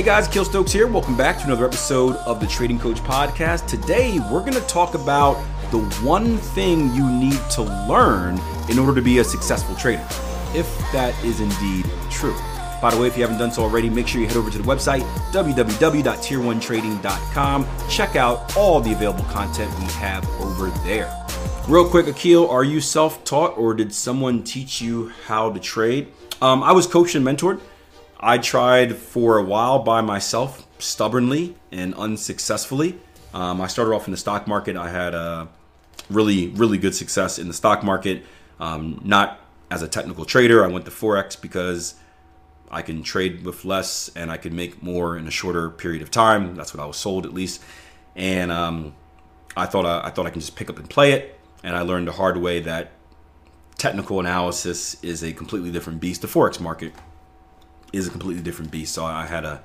Hey guys, Akil Stokes here. Welcome back to another episode of the Trading Coach Podcast. Today, we're going to talk about the one thing you need to learn in order to be a successful trader, if that is indeed true. By the way, if you haven't done so already, make sure you head over to the website, www.tier1trading.com. Check out all the available content we have over there. Real quick, Akil, are you self taught or did someone teach you how to trade? Um, I was coached and mentored. I tried for a while by myself, stubbornly and unsuccessfully. Um, I started off in the stock market. I had a really, really good success in the stock market. Um, not as a technical trader. I went to Forex because I can trade with less and I can make more in a shorter period of time. That's what I was sold at least. And um, I thought I, I thought I can just pick up and play it. And I learned the hard way that technical analysis is a completely different beast. The Forex market is a completely different beast. So I had a,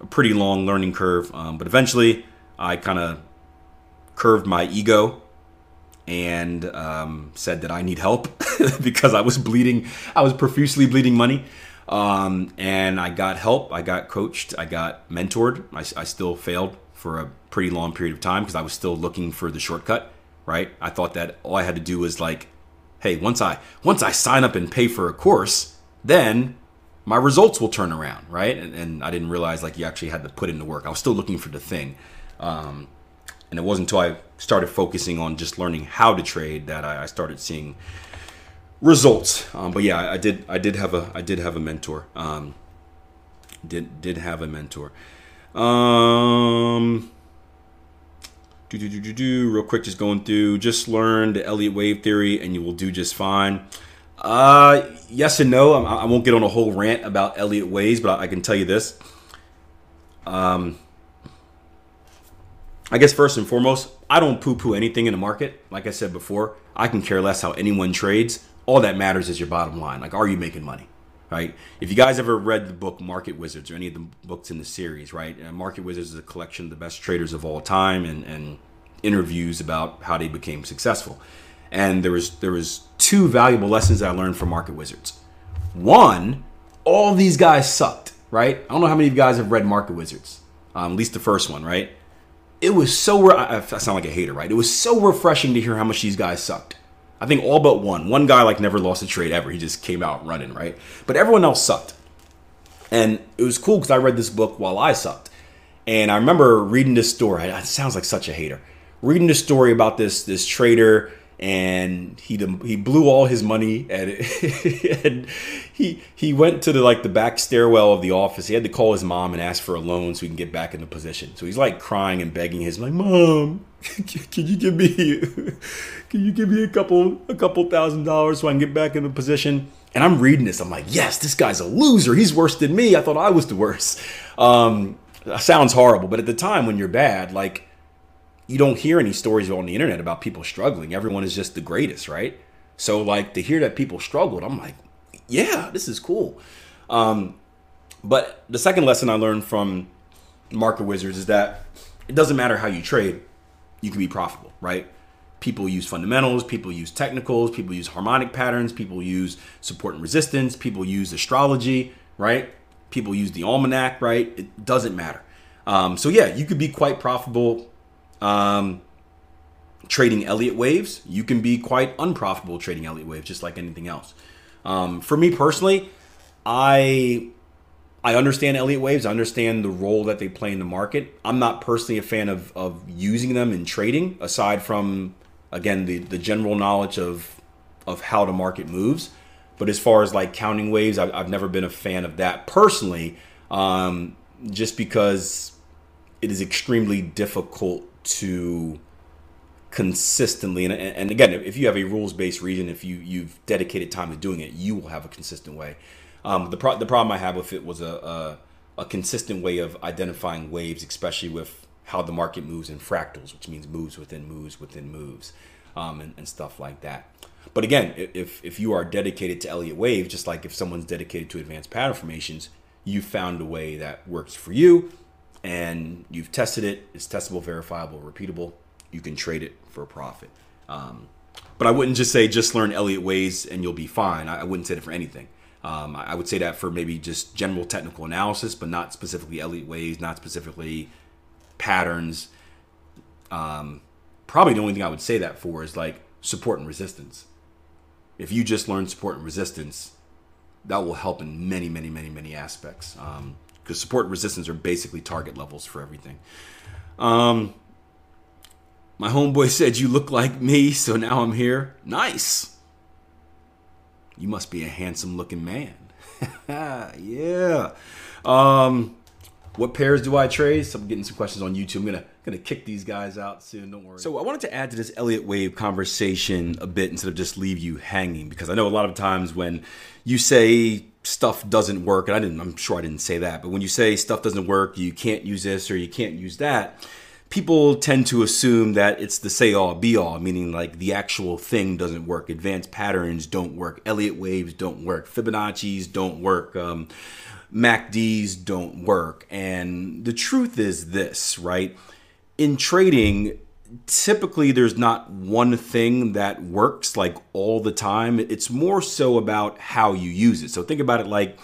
a pretty long learning curve. Um, but eventually I kind of curved my ego and um, said that I need help because I was bleeding. I was profusely bleeding money. Um, and I got help. I got coached. I got mentored. I, I still failed for a pretty long period of time because I was still looking for the shortcut. Right? I thought that all I had to do was like, hey, once I once I sign up and pay for a course, then my results will turn around, right? And, and, I didn't realize like you actually had to put in the work. I was still looking for the thing, um, and it wasn't until I started focusing on just learning how to trade that I, I started seeing results. Um, but yeah, I, I, did. I did have a. I did have a mentor. Um, did did have a mentor. Um, do do do do do. Real quick, just going through. Just learn the Elliott wave theory, and you will do just fine. Uh, yes and no. I, I won't get on a whole rant about Elliott waves, but I, I can tell you this. Um, I guess first and foremost, I don't poo-poo anything in the market. Like I said before, I can care less how anyone trades. All that matters is your bottom line. Like, are you making money? Right? If you guys ever read the book Market Wizards or any of the books in the series, right? Uh, Market Wizards is a collection of the best traders of all time and, and interviews about how they became successful. And there was there was two valuable lessons that I learned from Market Wizards. One, all these guys sucked, right? I don't know how many of you guys have read Market Wizards, um, at least the first one, right? It was so re- I sound like a hater, right? It was so refreshing to hear how much these guys sucked. I think all but one. One guy like never lost a trade ever. He just came out running, right? But everyone else sucked. And it was cool because I read this book while I sucked. And I remember reading this story. It sounds like such a hater. Reading this story about this this trader and he he blew all his money and, and he he went to the like the back stairwell of the office. He had to call his mom and ask for a loan so he can get back into position. So he's like crying and begging his like, "Mom, can you give me can you give me a couple a couple thousand dollars so I can get back into position?" And I'm reading this. I'm like, "Yes, this guy's a loser. He's worse than me. I thought I was the worst." Um, sounds horrible, but at the time when you're bad, like you don't hear any stories on the internet about people struggling. Everyone is just the greatest, right? So like to hear that people struggled, I'm like, yeah, this is cool. Um, but the second lesson I learned from Market Wizards is that it doesn't matter how you trade, you can be profitable, right? People use fundamentals, people use technicals, people use harmonic patterns, people use support and resistance, people use astrology, right? People use the almanac, right? It doesn't matter. Um, so yeah, you could be quite profitable um, trading Elliott waves, you can be quite unprofitable trading Elliott waves, just like anything else. Um, for me personally, I I understand Elliott waves. I understand the role that they play in the market. I'm not personally a fan of of using them in trading, aside from again the the general knowledge of of how the market moves. But as far as like counting waves, I've, I've never been a fan of that personally, um, just because it is extremely difficult to consistently and, and again if you have a rules based reason if you you've dedicated time to doing it you will have a consistent way. Um, the, pro- the problem i have with it was a, a, a consistent way of identifying waves especially with how the market moves in fractals which means moves within moves within moves um, and, and stuff like that. But again if if you are dedicated to elliott wave just like if someone's dedicated to advanced pattern formations you found a way that works for you and you've tested it, it's testable, verifiable, repeatable, you can trade it for a profit. Um, but I wouldn't just say just learn Elliott waves and you'll be fine. I, I wouldn't say that for anything. Um, I would say that for maybe just general technical analysis, but not specifically Elliott waves, not specifically patterns. Um, probably the only thing I would say that for is like support and resistance. If you just learn support and resistance, that will help in many, many, many, many aspects. Because support and resistance are basically target levels for everything. Um, my homeboy said, You look like me, so now I'm here. Nice. You must be a handsome looking man. yeah. Um, what pairs do I trade? So I'm getting some questions on YouTube. I'm gonna gonna kick these guys out soon. Don't worry. So I wanted to add to this Elliott Wave conversation a bit instead of just leave you hanging because I know a lot of times when you say stuff doesn't work, and I didn't. I'm sure I didn't say that, but when you say stuff doesn't work, you can't use this or you can't use that people tend to assume that it's the say all be all, meaning like the actual thing doesn't work. Advanced patterns don't work. Elliott waves don't work. Fibonacci's don't work. Um, MACDs don't work. And the truth is this, right? In trading, typically there's not one thing that works like all the time. It's more so about how you use it. So think about it like,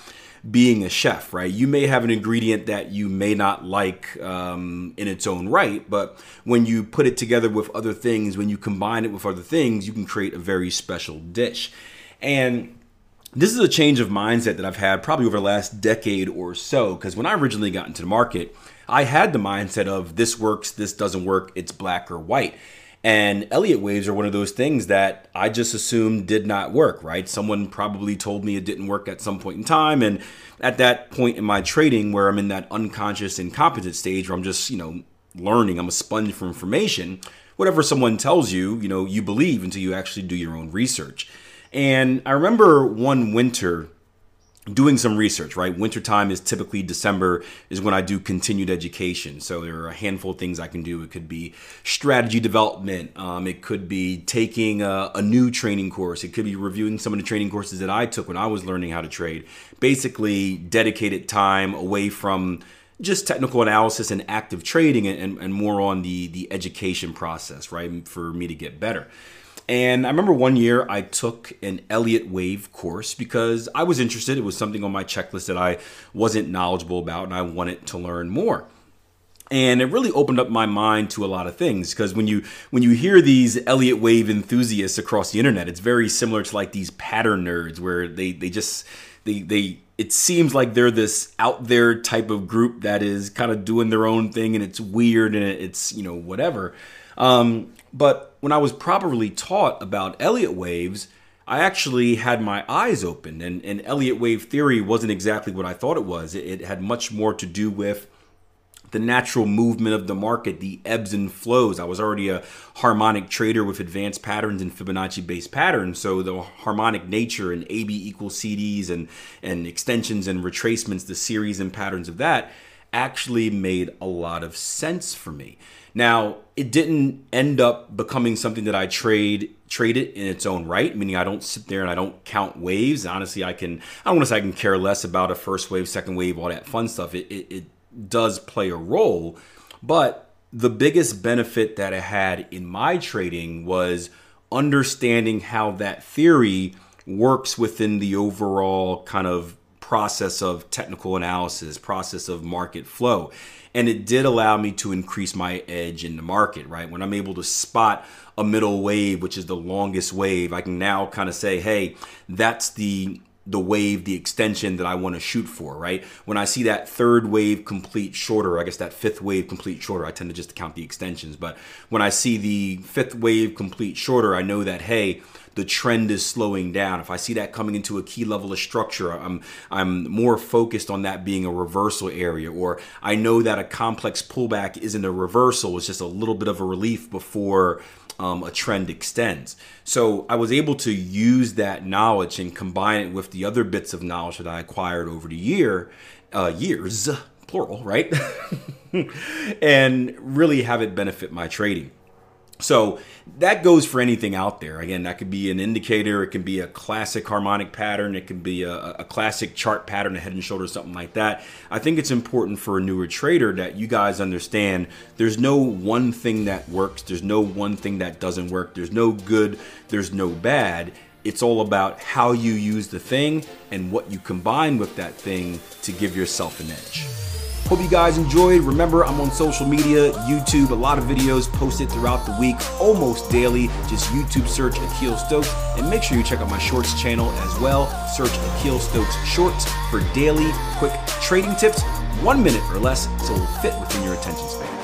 being a chef, right? You may have an ingredient that you may not like um, in its own right, but when you put it together with other things, when you combine it with other things, you can create a very special dish. And this is a change of mindset that I've had probably over the last decade or so, because when I originally got into the market, I had the mindset of this works, this doesn't work, it's black or white. And Elliott waves are one of those things that I just assumed did not work, right? Someone probably told me it didn't work at some point in time. And at that point in my trading, where I'm in that unconscious incompetent stage where I'm just, you know, learning, I'm a sponge for information, whatever someone tells you, you know, you believe until you actually do your own research. And I remember one winter doing some research, right? Wintertime is typically December is when I do continued education. So there are a handful of things I can do. It could be strategy development. Um, it could be taking a, a, new training course. It could be reviewing some of the training courses that I took when I was learning how to trade. Basically, dedicated time away from just technical analysis and active trading and, and, more on the, the education process, right? For me to get better. And I remember one year I took an Elliott Wave course because I was interested. It was something on my checklist that I wasn't knowledgeable about and I wanted to learn more. And it really opened up my mind to a lot of things because when you when you hear these Elliott Wave enthusiasts across the internet, it's very similar to like these pattern nerds where they they just they they it seems like they're this out there type of group that is kind of doing their own thing and it's weird and it's you know whatever. Um, but when I was properly taught about Elliott waves, I actually had my eyes opened, and, and Elliott wave theory wasn't exactly what I thought it was. It, it had much more to do with the natural movement of the market, the ebbs and flows. I was already a harmonic trader with advanced patterns and Fibonacci based patterns. So the harmonic nature and AB equals CDs and, and extensions and retracements, the series and patterns of that actually made a lot of sense for me. Now, it didn't end up becoming something that I trade trade it in its own right, meaning I don't sit there and I don't count waves. Honestly, I can I don't want to say I can care less about a first wave, second wave, all that fun stuff. It, it, it does play a role, but the biggest benefit that I had in my trading was understanding how that theory works within the overall kind of process of technical analysis, process of market flow and it did allow me to increase my edge in the market right when i'm able to spot a middle wave which is the longest wave i can now kind of say hey that's the the wave, the extension that I want to shoot for, right? When I see that third wave complete shorter, I guess that fifth wave complete shorter, I tend to just count the extensions. But when I see the fifth wave complete shorter, I know that, hey, the trend is slowing down. If I see that coming into a key level of structure, I'm I'm more focused on that being a reversal area, or I know that a complex pullback isn't a reversal; it's just a little bit of a relief before um, a trend extends. So I was able to use that knowledge and combine it with the other bits of knowledge that I acquired over the year, uh, years, plural, right? and really have it benefit my trading. So that goes for anything out there. Again, that could be an indicator, it can be a classic harmonic pattern, it can be a, a, classic chart pattern, a head and shoulders, something like that. I think it's important for a newer trader that you guys understand there's no one thing that works, there's no one thing that doesn't work, there's no good, there's no bad. It's all about how you use the thing and what you combine with that thing to give yourself an edge. Hope you guys enjoyed. Remember, I'm on social media, YouTube, a lot of videos posted throughout the week, almost daily. Just YouTube search Akil Stokes and make sure you check out my shorts channel as well. Search Akil Stokes Shorts for daily quick trading tips, one minute or less, so it'll fit within your attention span.